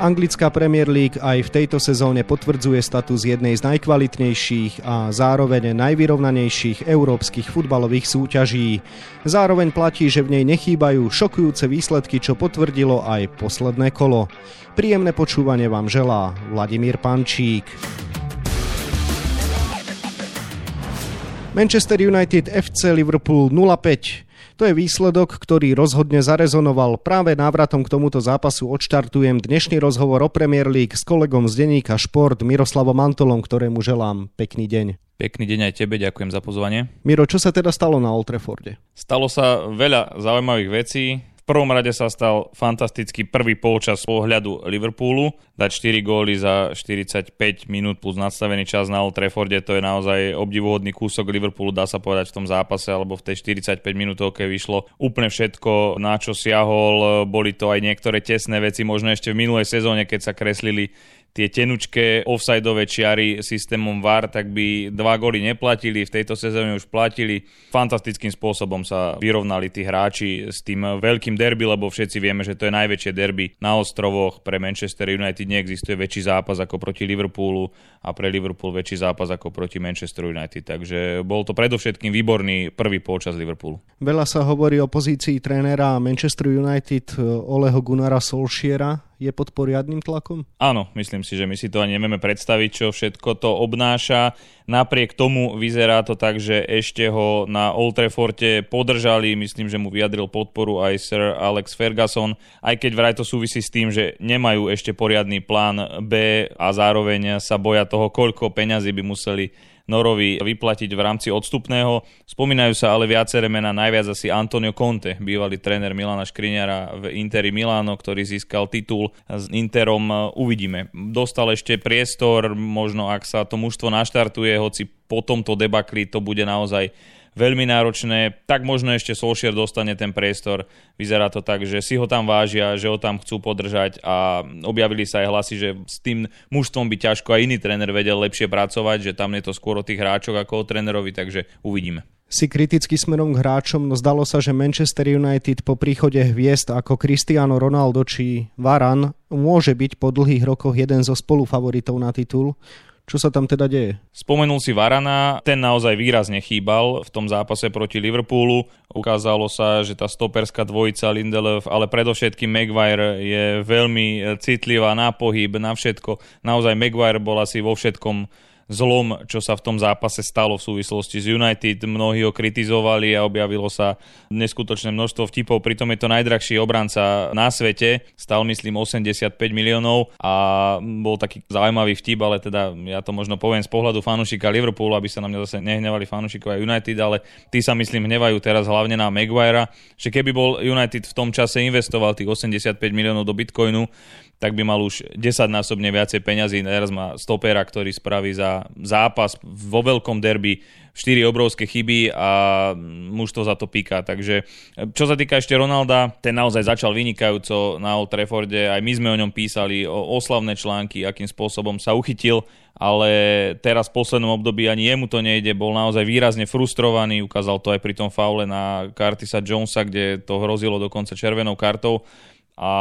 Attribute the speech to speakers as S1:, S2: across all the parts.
S1: Anglická Premier League aj v tejto sezóne potvrdzuje status jednej z najkvalitnejších a zároveň najvyrovnanejších európskych futbalových súťaží. Zároveň platí, že v nej nechýbajú šokujúce výsledky, čo potvrdilo aj posledné kolo. Príjemné počúvanie vám želá Vladimír Pančík. Manchester United FC Liverpool 05 to je výsledok, ktorý rozhodne zarezonoval. Práve návratom k tomuto zápasu odštartujem dnešný rozhovor o Premier League s kolegom z denníka Šport Miroslavom Antolom, ktorému želám pekný deň.
S2: Pekný deň aj tebe, ďakujem za pozvanie.
S1: Miro, čo sa teda stalo na Old Trafforde?
S2: Stalo sa veľa zaujímavých vecí prvom rade sa stal fantastický prvý polčas pohľadu Liverpoolu. Dať 4 góly za 45 minút plus nadstavený čas na Old Trafforde, to je naozaj obdivuhodný kúsok Liverpoolu, dá sa povedať v tom zápase, alebo v tej 45 minútovke vyšlo úplne všetko, na čo siahol. Boli to aj niektoré tesné veci, možno ešte v minulej sezóne, keď sa kreslili tie tenučké offsideové čiary systémom VAR, tak by dva góly neplatili, v tejto sezóne už platili. Fantastickým spôsobom sa vyrovnali tí hráči s tým veľkým derby, lebo všetci vieme, že to je najväčšie derby na ostrovoch. Pre Manchester United neexistuje väčší zápas ako proti Liverpoolu a pre Liverpool väčší zápas ako proti Manchester United. Takže bol to predovšetkým výborný prvý polčas Liverpoolu.
S1: Veľa sa hovorí o pozícii trénera Manchester United Oleho Gunnara Solschiera je pod poriadnym tlakom?
S2: Áno, myslím si, že my si to ani nevieme predstaviť, čo všetko to obnáša. Napriek tomu vyzerá to tak, že ešte ho na Old Trafforde podržali, myslím, že mu vyjadril podporu aj Sir Alex Ferguson, aj keď vraj to súvisí s tým, že nemajú ešte poriadny plán B a zároveň sa boja toho, koľko peňazí by museli Norovi vyplatiť v rámci odstupného. Spomínajú sa ale viaceré mená, najviac asi Antonio Conte, bývalý tréner Milana Škriňara v Interi Milano, ktorý získal titul s Interom. Uvidíme. Dostal ešte priestor, možno ak sa to mužstvo naštartuje, hoci po tomto debakli to bude naozaj veľmi náročné, tak možno ešte Solskjaer dostane ten priestor. Vyzerá to tak, že si ho tam vážia, že ho tam chcú podržať a objavili sa aj hlasy, že s tým mužstvom by ťažko aj iný tréner vedel lepšie pracovať, že tam je to skôr o tých hráčoch ako o trénerovi, takže uvidíme
S1: si kriticky smerom k hráčom, no zdalo sa, že Manchester United po príchode hviezd ako Cristiano Ronaldo či Varan môže byť po dlhých rokoch jeden zo spolufavoritov na titul. Čo sa tam teda deje?
S2: Spomenul si Varana, ten naozaj výrazne chýbal v tom zápase proti Liverpoolu. Ukázalo sa, že tá stoperská dvojica Lindelöf, ale predovšetkým Maguire je veľmi citlivá na pohyb, na všetko. Naozaj Maguire bol asi vo všetkom zlom, čo sa v tom zápase stalo v súvislosti s United. Mnohí ho kritizovali a objavilo sa neskutočné množstvo vtipov. Pritom je to najdrahší obranca na svete. Stal myslím 85 miliónov a bol taký zaujímavý vtip, ale teda ja to možno poviem z pohľadu fanúšika Liverpoolu, aby sa na mňa zase nehnevali fanúšikovia United, ale tí sa myslím hnevajú teraz hlavne na Maguirea, že keby bol United v tom čase investoval tých 85 miliónov do Bitcoinu, tak by mal už 10-násobne viacej peňazí. Teraz má stopera, ktorý spraví za zápas vo veľkom derby 4 obrovské chyby a muž to za to píka. Takže čo sa týka ešte Ronalda, ten naozaj začal vynikajúco na Old Trafforde, aj my sme o ňom písali o oslavné články, akým spôsobom sa uchytil, ale teraz v poslednom období ani jemu to nejde, bol naozaj výrazne frustrovaný, ukázal to aj pri tom faule na Curtisa Jonesa, kde to hrozilo dokonca červenou kartou a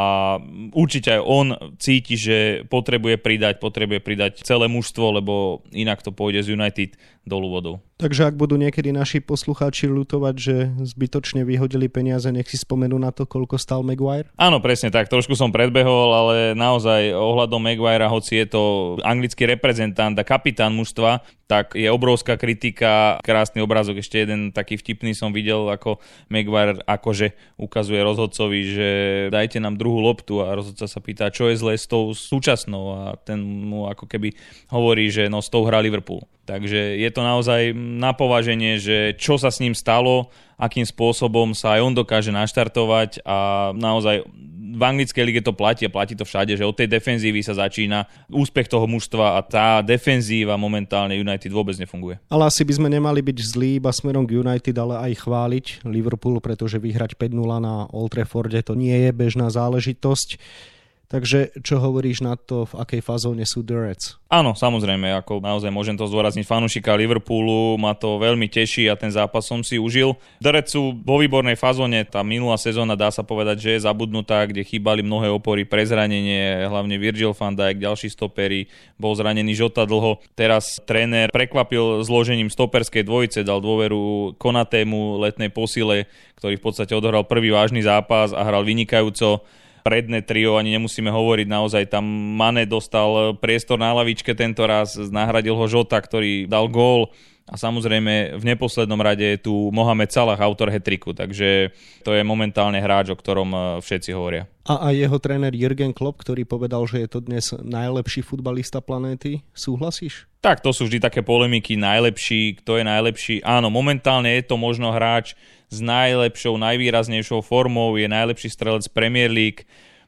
S2: určite aj on cíti, že potrebuje pridať, potrebuje pridať celé mužstvo, lebo inak to pôjde z United dolu vodou.
S1: Takže ak budú niekedy naši poslucháči lutovať, že zbytočne vyhodili peniaze, nech si spomenú na to, koľko stal Maguire?
S2: Áno, presne tak. Trošku som predbehol, ale naozaj ohľadom Maguirea, hoci je to anglický reprezentant a kapitán mužstva, tak je obrovská kritika. Krásny obrázok, ešte jeden taký vtipný som videl, ako Maguire akože ukazuje rozhodcovi, že dajte nám druhú loptu a rozhodca sa pýta, čo je zle s tou súčasnou a ten mu ako keby hovorí, že no s tou hrá Liverpool. Takže je to naozaj na považenie, že čo sa s ním stalo, akým spôsobom sa aj on dokáže naštartovať a naozaj v anglickej lige to platí a platí to všade, že od tej defenzívy sa začína úspech toho mužstva a tá defenzíva momentálne United vôbec nefunguje.
S1: Ale asi by sme nemali byť zlí iba smerom k United, ale aj chváliť Liverpool, pretože vyhrať 5-0 na Old Trafforde to nie je bežná záležitosť. Takže čo hovoríš na to, v akej fazóne sú The Reds?
S2: Áno, samozrejme, ako naozaj môžem to zdôrazniť fanúšika Liverpoolu, ma to veľmi teší a ten zápas som si užil. The Reds sú vo výbornej fazóne, tá minulá sezóna dá sa povedať, že je zabudnutá, kde chýbali mnohé opory pre zranenie, hlavne Virgil van Dijk, ďalší stopery, bol zranený Žota dlho. Teraz tréner prekvapil zložením stoperskej dvojice, dal dôveru Konatému letnej posile, ktorý v podstate odohral prvý vážny zápas a hral vynikajúco predné trio, ani nemusíme hovoriť, naozaj tam Mane dostal priestor na lavičke tento raz, nahradil ho Žota, ktorý dal gól a samozrejme v neposlednom rade je tu Mohamed Salah, autor hetriku, takže to je momentálne hráč, o ktorom e, všetci hovoria.
S1: A aj jeho tréner Jürgen Klopp, ktorý povedal, že je to dnes najlepší futbalista planéty, súhlasíš?
S2: Tak, to sú vždy také polemiky, najlepší, kto je najlepší. Áno, momentálne je to možno hráč s najlepšou, najvýraznejšou formou, je najlepší strelec Premier League,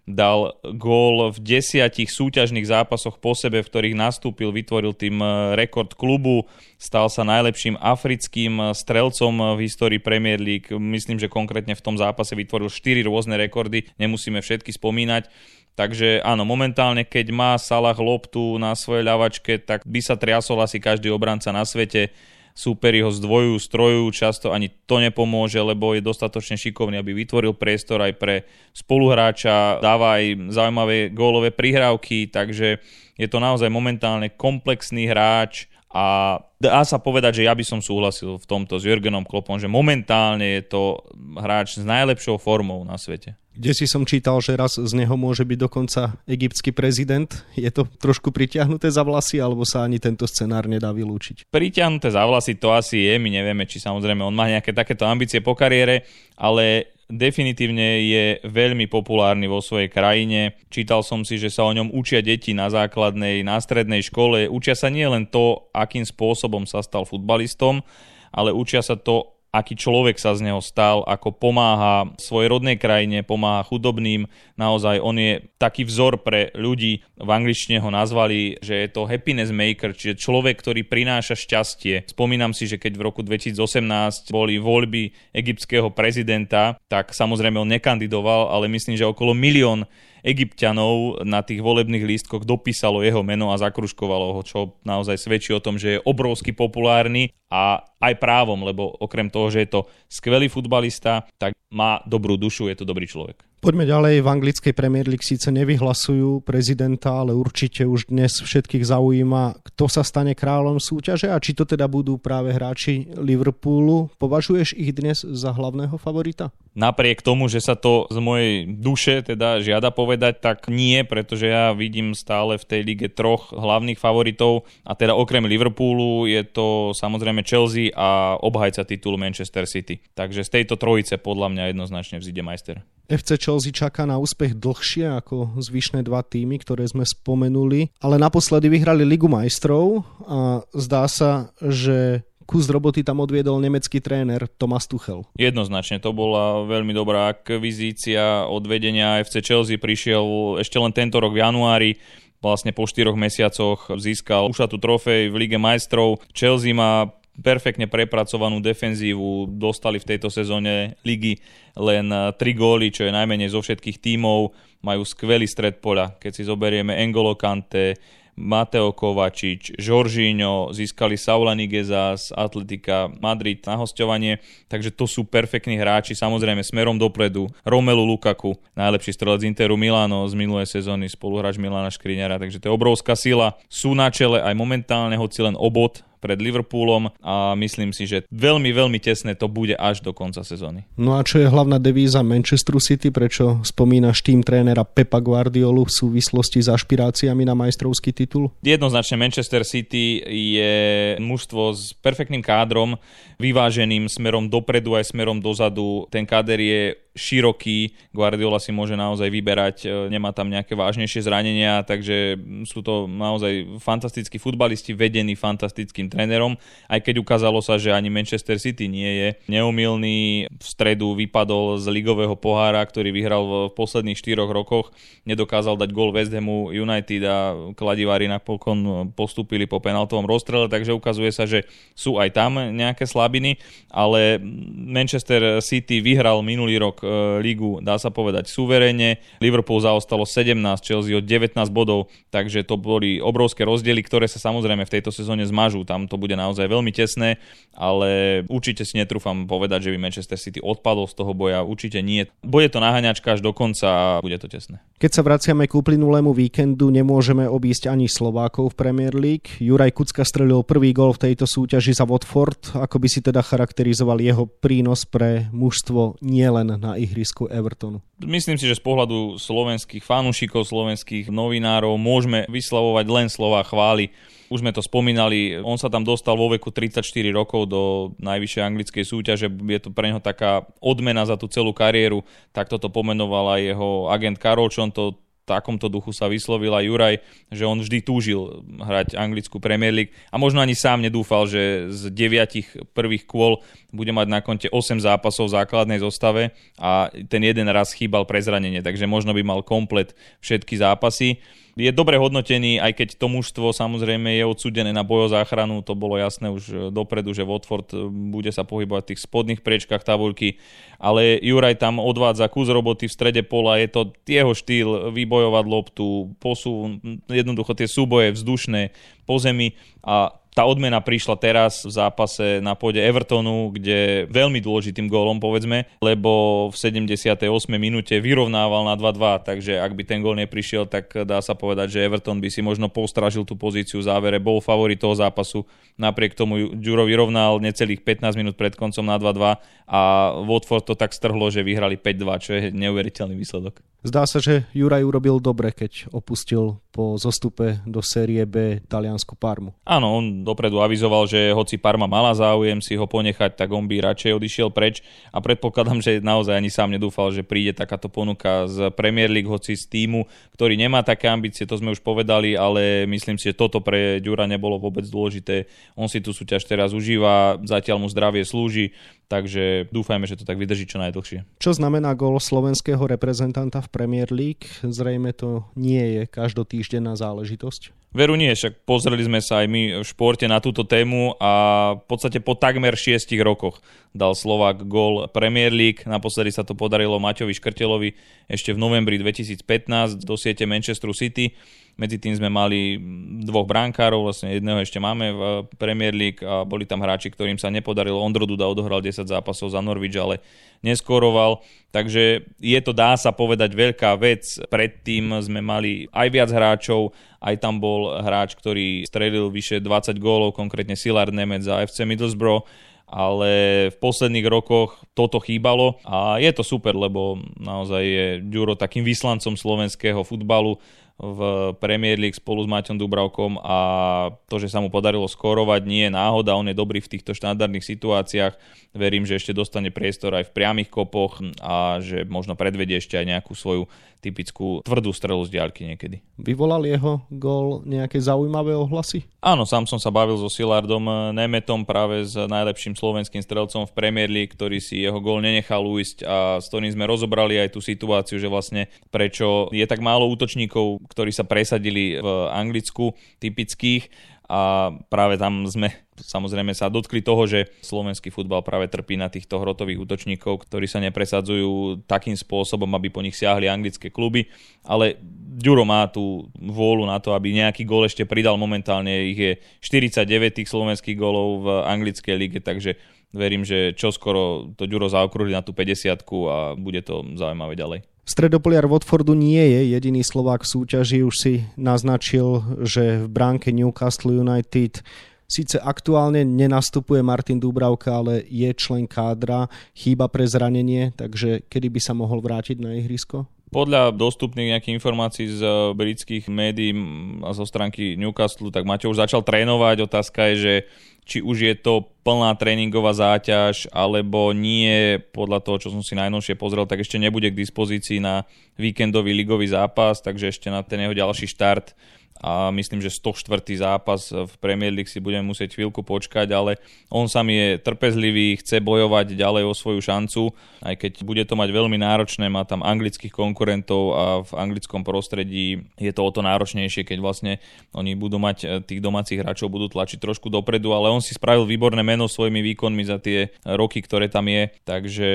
S2: dal gól v desiatich súťažných zápasoch po sebe, v ktorých nastúpil, vytvoril tým e, rekord klubu, stal sa najlepším africkým e, strelcom v histórii Premier League. Myslím, že konkrétne v tom zápase vytvoril 4 rôzne rekordy, nemusíme všetky spomínať. Takže áno, momentálne, keď má Salah loptu na svojej ľavačke, tak by sa triasol asi každý obranca na svete súperi ho zdvojujú, strojujú, často ani to nepomôže, lebo je dostatočne šikovný, aby vytvoril priestor aj pre spoluhráča, dáva aj zaujímavé gólové prihrávky, takže je to naozaj momentálne komplexný hráč a dá sa povedať, že ja by som súhlasil v tomto s Jurgenom Klopom, že momentálne je to hráč s najlepšou formou na svete.
S1: Kde si som čítal, že raz z neho môže byť dokonca egyptský prezident. Je to trošku pritiahnuté za vlasy, alebo sa ani tento scenár nedá vylúčiť?
S2: Pritiahnuté za vlasy to asi je. My nevieme, či samozrejme on má nejaké takéto ambície po kariére, ale definitívne je veľmi populárny vo svojej krajine. Čítal som si, že sa o ňom učia deti na základnej, na strednej škole. Učia sa nie len to, akým spôsobom sa stal futbalistom, ale učia sa to, aký človek sa z neho stal, ako pomáha svojej rodnej krajine, pomáha chudobným. Naozaj on je taký vzor pre ľudí. V angličtine ho nazvali, že je to happiness maker, čiže človek, ktorý prináša šťastie. Spomínam si, že keď v roku 2018 boli voľby egyptského prezidenta, tak samozrejme on nekandidoval, ale myslím, že okolo milión egyptianov na tých volebných lístkoch dopísalo jeho meno a zakruškovalo ho, čo naozaj svedčí o tom, že je obrovsky populárny a aj právom, lebo okrem toho, že je to skvelý futbalista, tak má dobrú dušu, je to dobrý človek.
S1: Poďme ďalej. V anglickej Premier League síce nevyhlasujú prezidenta, ale určite už dnes všetkých zaujíma, kto sa stane kráľom súťaže a či to teda budú práve hráči Liverpoolu. Považuješ ich dnes za hlavného favorita?
S2: Napriek tomu, že sa to z mojej duše teda žiada povedať, tak nie, pretože ja vidím stále v tej lige troch hlavných favoritov a teda okrem Liverpoolu je to samozrejme Chelsea a obhajca titulu Manchester City. Takže z tejto trojice podľa mňa jednoznačne vzíde majster.
S1: FC Chelsea čaká na úspech dlhšie ako zvyšné dva týmy, ktoré sme spomenuli, ale naposledy vyhrali Ligu majstrov a zdá sa, že kus roboty tam odviedol nemecký tréner Thomas Tuchel.
S2: Jednoznačne, to bola veľmi dobrá akvizícia od vedenia FC Chelsea. Prišiel ešte len tento rok v januári, vlastne po štyroch mesiacoch získal ušatú trofej v Lige majstrov. Chelsea má perfektne prepracovanú defenzívu, dostali v tejto sezóne ligy len 3 eh, góly, čo je najmenej zo všetkých tímov, majú skvelý stred poľa. Keď si zoberieme Engolo Kante, Mateo Kovačič, Žoržíňo, získali Saula Nigeza z Atletika Madrid na hostovanie, takže to sú perfektní hráči, samozrejme smerom dopredu. Romelu Lukaku, najlepší strelec Interu Milano z minulej sezóny, spoluhráč Milana Škriňara, takže to je obrovská sila. Sú na čele aj momentálne, hoci len obod pred Liverpoolom a myslím si, že veľmi, veľmi tesné to bude až do konca sezóny.
S1: No a čo je hlavná devíza Manchesteru City? Prečo spomínaš tým trénera Pepa Guardiolu v súvislosti s ašpiráciami na majstrovský titul?
S2: Jednoznačne Manchester City je mužstvo s perfektným kádrom, vyváženým smerom dopredu aj smerom dozadu. Ten káder je široký, Guardiola si môže naozaj vyberať, e, nemá tam nejaké vážnejšie zranenia, takže sú to naozaj fantastickí futbalisti, vedení fantastickým trénerom, aj keď ukázalo sa, že ani Manchester City nie je neumilný. V stredu vypadol z ligového pohára, ktorý vyhral v posledných štyroch rokoch, nedokázal dať gol West Hamu United a kladivári napokon postúpili po penaltovom rozstrele, takže ukazuje sa, že sú aj tam nejaké slabiny slabiny, ale Manchester City vyhral minulý rok lígu, dá sa povedať, suverene. Liverpool zaostalo 17, Chelsea o 19 bodov, takže to boli obrovské rozdiely, ktoré sa samozrejme v tejto sezóne zmažú. Tam to bude naozaj veľmi tesné, ale určite si netrúfam povedať, že by Manchester City odpadol z toho boja. Určite nie. Bude to naháňačka až do konca a bude to tesné.
S1: Keď sa vraciame k uplynulému víkendu, nemôžeme obísť ani Slovákov v Premier League. Juraj Kucka strelil prvý gol v tejto súťaži za Watford. Ako by si teda charakterizoval jeho prínos pre mužstvo nielen na ihrisku Evertonu?
S2: Myslím si, že z pohľadu slovenských fanúšikov, slovenských novinárov môžeme vyslavovať len slova chvály. Už sme to spomínali, on sa tam dostal vo veku 34 rokov do najvyššej anglickej súťaže, je to pre neho taká odmena za tú celú kariéru, tak toto pomenoval aj jeho agent Karol Čon, to takomto duchu sa vyslovil aj Juraj, že on vždy túžil hrať anglickú Premier League a možno ani sám nedúfal, že z deviatich prvých kôl bude mať na konte 8 zápasov v základnej zostave a ten jeden raz chýbal pre zranenie, takže možno by mal komplet všetky zápasy je dobre hodnotený, aj keď to mužstvo samozrejme je odsudené na bojozáchranu, to bolo jasné už e, dopredu, že Watford e, bude sa pohybovať v tých spodných priečkách tabuľky, ale Juraj tam odvádza kus roboty v strede pola, je to jeho štýl vybojovať loptu, posú, jednoducho tie súboje vzdušné po zemi a tá odmena prišla teraz v zápase na pôde Evertonu, kde veľmi dôležitým gólom povedzme, lebo v 78. minúte vyrovnával na 2-2, takže ak by ten gól neprišiel, tak dá sa povedať, že Everton by si možno postražil tú pozíciu v závere, bol favorit toho zápasu, napriek tomu Ďuro vyrovnal necelých 15 minút pred koncom na 2-2 a Watford to tak strhlo, že vyhrali 5-2, čo je neuveriteľný výsledok.
S1: Zdá sa, že Juraj urobil dobre, keď opustil po zostupe do série B taliansku Parmu.
S2: Áno, on dopredu avizoval, že hoci Parma mala záujem si ho ponechať, tak on by radšej odišiel preč a predpokladám, že naozaj ani sám nedúfal, že príde takáto ponuka z Premier League, hoci z týmu, ktorý nemá také ambície, to sme už povedali, ale myslím si, že toto pre Ďura nebolo vôbec dôležité. On si tú súťaž teraz užíva, zatiaľ mu zdravie slúži, takže dúfajme, že to tak vydrží čo najdlhšie.
S1: Čo znamená gol slovenského reprezentanta v Premier League? Zrejme to nie je každotýždenná záležitosť.
S2: Veru nie, však pozreli sme sa aj my v športe na túto tému a v podstate po takmer šiestich rokoch dal Slovak gol Premier League. Naposledy sa to podarilo Maťovi Škrtelovi ešte v novembri 2015 do siete Manchester City. Medzi tým sme mali dvoch brankárov, vlastne jedného ešte máme v Premier League a boli tam hráči, ktorým sa nepodarilo. Ondro Duda odohral 10 zápasov za Norwich, ale neskoroval. Takže je to, dá sa povedať, veľká vec. Predtým sme mali aj viac hráčov, aj tam bol hráč, ktorý strelil vyše 20 gólov, konkrétne Silard Nemec za FC Middlesbrough ale v posledných rokoch toto chýbalo a je to super, lebo naozaj je Ďuro takým vyslancom slovenského futbalu v Premier League spolu s Maťom Dubravkom a to, že sa mu podarilo skorovať, nie je náhoda, on je dobrý v týchto štandardných situáciách. Verím, že ešte dostane priestor aj v priamých kopoch a že možno predvedie ešte aj nejakú svoju typickú tvrdú strelu z diaľky niekedy.
S1: Vyvolal jeho gól nejaké zaujímavé ohlasy?
S2: Áno, sám som sa bavil so Silardom Nemetom, práve s najlepším slovenským strelcom v Premier League, ktorý si jeho gól nenechal uísť a s ktorým sme rozobrali aj tú situáciu, že vlastne prečo je tak málo útočníkov, ktorí sa presadili v Anglicku typických. A práve tam sme samozrejme sa dotkli toho, že slovenský futbal práve trpí na týchto hrotových útočníkov, ktorí sa nepresadzujú takým spôsobom, aby po nich siahli anglické kluby, ale Ďuro má tú vôľu na to, aby nejaký gól ešte pridal. Momentálne, ich je 49 tých slovenských gólov v anglickej lige, takže verím, že čoskoro to Ďuro zaokrúhli na tú 50 a bude to zaujímavé ďalej.
S1: Stredopoliar Watfordu nie je jediný Slovák v súťaži, už si naznačil, že v bránke Newcastle United Síce aktuálne nenastupuje Martin Dúbravka, ale je člen kádra, chýba pre zranenie, takže kedy by sa mohol vrátiť na ihrisko?
S2: Podľa dostupných nejakých informácií z eh, britských médií a zo stránky Newcastle, tak Maťo už začal trénovať. Otázka je, že či už je to plná tréningová záťaž, alebo nie, podľa toho, čo som si najnovšie pozrel, tak ešte nebude k dispozícii na víkendový ligový zápas, takže ešte na ten jeho ďalší štart a myslím, že 104. zápas v Premier League si budeme musieť chvíľku počkať, ale on sám je trpezlivý, chce bojovať ďalej o svoju šancu, aj keď bude to mať veľmi náročné, má tam anglických konkurentov a v anglickom prostredí je to o to náročnejšie, keď vlastne oni budú mať e, tých domácich hráčov, budú tlačiť trošku dopredu, ale on si spravil výborné meno svojimi výkonmi za tie roky, ktoré tam je, takže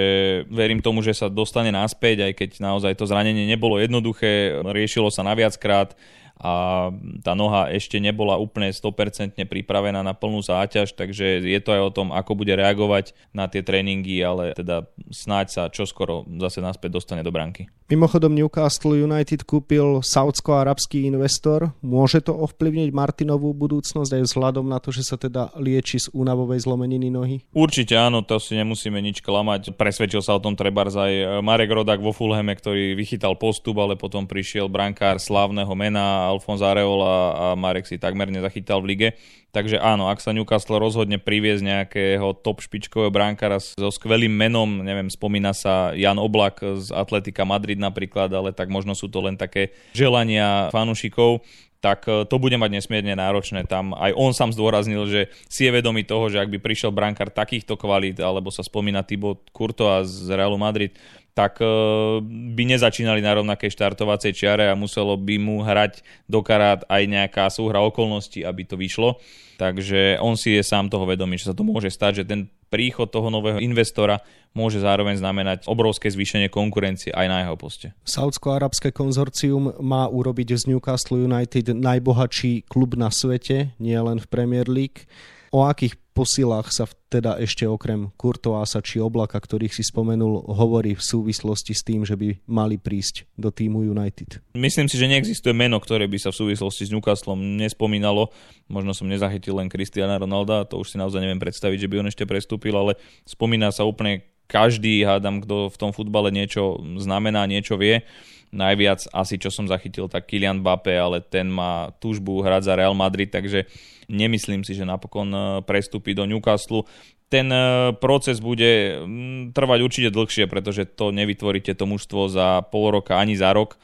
S2: verím tomu, že sa dostane naspäť, aj keď naozaj to zranenie nebolo jednoduché, riešilo sa naviackrát, a tá noha ešte nebola úplne 100% pripravená na plnú záťaž, takže je to aj o tom, ako bude reagovať na tie tréningy, ale teda snáď sa čoskoro zase naspäť dostane do branky.
S1: Mimochodom Newcastle United kúpil saudsko-arabský investor. Môže to ovplyvniť Martinovú budúcnosť aj vzhľadom na to, že sa teda lieči z únavovej zlomeniny nohy?
S2: Určite áno, to si nemusíme nič klamať. Presvedčil sa o tom trebárs aj Marek Rodak vo Fulheme, ktorý vychytal postup, ale potom prišiel brankár slávneho mena Alfonso Areola a Marek si takmer nezachytal v lige. Takže áno, ak sa Newcastle rozhodne priviesť nejakého top špičkového bránkara so skvelým menom, neviem, spomína sa Jan Oblak z Atletika Madrid napríklad, ale tak možno sú to len také želania fanúšikov, tak e, to bude mať nesmierne náročné. Tam aj on sám zdôraznil, že si je vedomý toho, že ak by prišiel brankár takýchto kvalít, alebo sa spomína Thibaut Courtois z Realu Madrid, tak e, by nezačínali na rovnakej štartovacej čiare a muselo by mu hrať do karát aj nejaká súhra okolností, aby to vyšlo. Takže on si je sám toho vedomý, že sa to môže stať, že ten príchod toho nového investora môže zároveň znamenať obrovské zvýšenie konkurencie aj na jeho poste.
S1: Saudsko-arabské konzorcium má urobiť z Newcastle United najbohatší klub na svete, nie len v Premier League. O akých posilách sa teda ešte okrem Kurtoása či Oblaka, ktorých si spomenul, hovorí v súvislosti s tým, že by mali prísť do týmu United?
S2: Myslím si, že neexistuje meno, ktoré by sa v súvislosti s Newcastlom nespomínalo. Možno som nezachytil len Cristiana Ronalda, to už si naozaj neviem predstaviť, že by on ešte prestúpil, ale spomína sa úplne každý, hádam, kto v tom futbale niečo znamená, niečo vie. Najviac asi, čo som zachytil, tak Kylian Mbappé, ale ten má túžbu hrať za Real Madrid, takže Nemyslím si, že napokon e, prestúpi do Newcastle. Ten e, proces bude trvať určite dlhšie, pretože to nevytvoríte to mužstvo za pol roka ani za rok.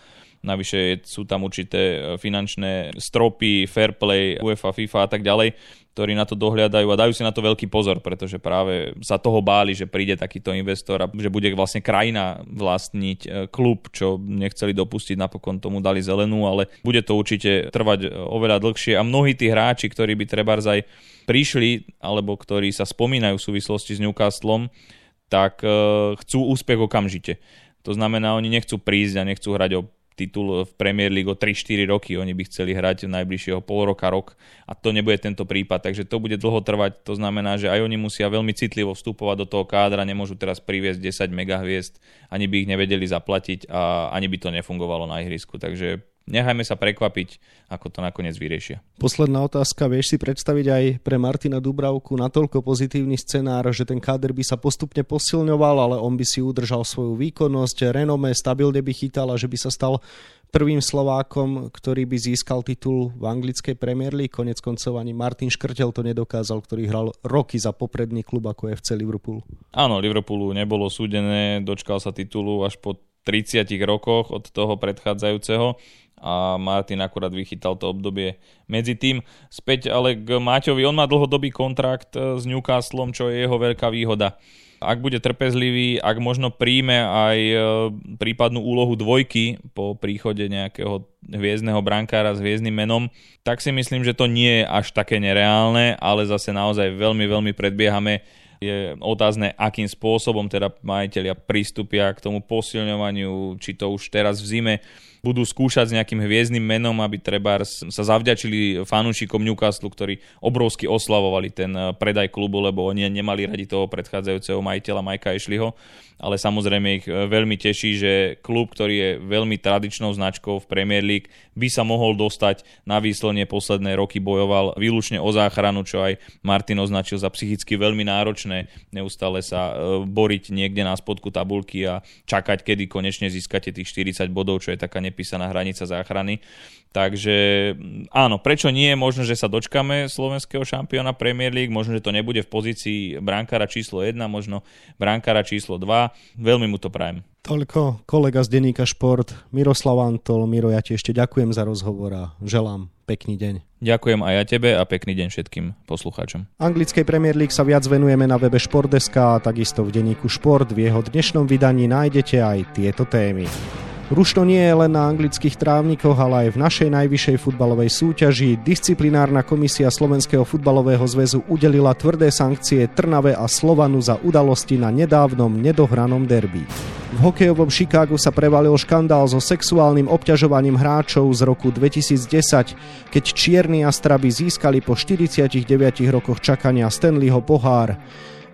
S2: Navyše sú tam určité e, finančné stropy, fair play, UEFA, FIFA a tak ďalej ktorí na to dohľadajú a dajú si na to veľký pozor, pretože práve sa toho báli, že príde takýto investor a že bude vlastne krajina vlastniť e, klub, čo nechceli dopustiť, napokon tomu dali zelenú, ale bude to určite trvať e, oveľa dlhšie a mnohí tí hráči, ktorí by treba aj prišli, alebo ktorí sa spomínajú v súvislosti s Newcastlom, tak chcú úspech okamžite. To znamená, oni nechcú prísť a nechcú hrať o titul v Premier League o 3-4 roky. Oni by chceli hrať najbližšieho pol roka, rok a to nebude tento prípad. Takže to bude dlho trvať. To znamená, že aj oni musia veľmi citlivo vstupovať do toho kádra. Nemôžu teraz priviesť 10 megahviezd, ani by ich nevedeli zaplatiť a ani by to nefungovalo na ihrisku. Takže nechajme sa prekvapiť, ako to nakoniec vyriešia.
S1: Posledná otázka. Vieš si predstaviť aj pre Martina Dubravku natoľko pozitívny scenár, že ten káder by sa postupne posilňoval, ale on by si udržal svoju výkonnosť, renome, stabilne by chytal a že by sa stal prvým Slovákom, ktorý by získal titul v anglickej Premier League. Konec koncov ani Martin Škrtel to nedokázal, ktorý hral roky za popredný klub ako FC Liverpool.
S2: Áno, Liverpoolu nebolo súdené, dočkal sa titulu až po 30 rokoch od toho predchádzajúceho a Martin akurát vychytal to obdobie medzi tým. Späť ale k Maťovi, on má dlhodobý kontrakt e, s Newcastlom, čo je jeho veľká výhoda. Ak bude trpezlivý, ak možno príjme aj e, prípadnú úlohu dvojky po príchode nejakého hviezdneho brankára s hviezdnym menom, tak si myslím, že to nie je až také nereálne, ale zase naozaj veľmi, veľmi predbiehame je otázne, akým spôsobom teda majiteľia pristúpia k tomu posilňovaniu, či to už teraz v zime budú skúšať s nejakým hviezdnym menom, aby treba sa zavďačili fanúšikom Newcastle, ktorí obrovsky oslavovali ten eh, predaj klubu, lebo oni nemali radi toho predchádzajúceho majiteľa Majka Ešliho, ale samozrejme ich eh, veľmi teší, že klub, ktorý je veľmi tradičnou značkou v Premier League, by sa mohol dostať na výsledne posledné roky bojoval výlučne o záchranu, čo aj Martin označil za psychicky veľmi náročné neustále sa eh, boriť niekde na spodku tabulky a čakať, kedy konečne získate tých 40 bodov, čo je taká nepísaná hranica záchrany. Takže áno, prečo nie? Možno, že sa dočkame slovenského šampióna Premier League, možno, že to nebude v pozícii brankára číslo 1, možno brankára číslo 2. Veľmi mu to prajem.
S1: Toľko kolega z denníka Šport, Miroslav Antol. Miro, ja ti ešte ďakujem za rozhovor a želám pekný deň.
S2: Ďakujem aj ja tebe a pekný deň všetkým poslucháčom.
S1: Anglickej Premier League sa viac venujeme na webe Športdeska a takisto v denníku Šport. V jeho dnešnom vydaní nájdete aj tieto témy. Rušto nie je len na anglických trávnikoch, ale aj v našej najvyššej futbalovej súťaži. Disciplinárna komisia Slovenského futbalového zväzu udelila tvrdé sankcie Trnave a Slovanu za udalosti na nedávnom nedohranom derby. V hokejovom Chicagu sa prevalil škandál so sexuálnym obťažovaním hráčov z roku 2010, keď čierni astraby získali po 49 rokoch čakania Stanleyho pohár.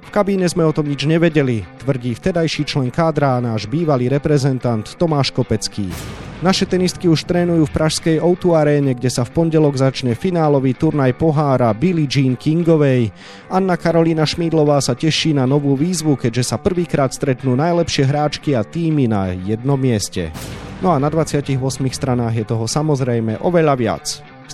S1: V kabíne sme o tom nič nevedeli, tvrdí vtedajší člen kádra a náš bývalý reprezentant Tomáš Kopecký. Naše tenistky už trénujú v pražskej O2 aréne, kde sa v pondelok začne finálový turnaj pohára Billie Jean Kingovej. Anna Karolína Šmídlová sa teší na novú výzvu, keďže sa prvýkrát stretnú najlepšie hráčky a týmy na jednom mieste. No a na 28 stranách je toho samozrejme oveľa viac.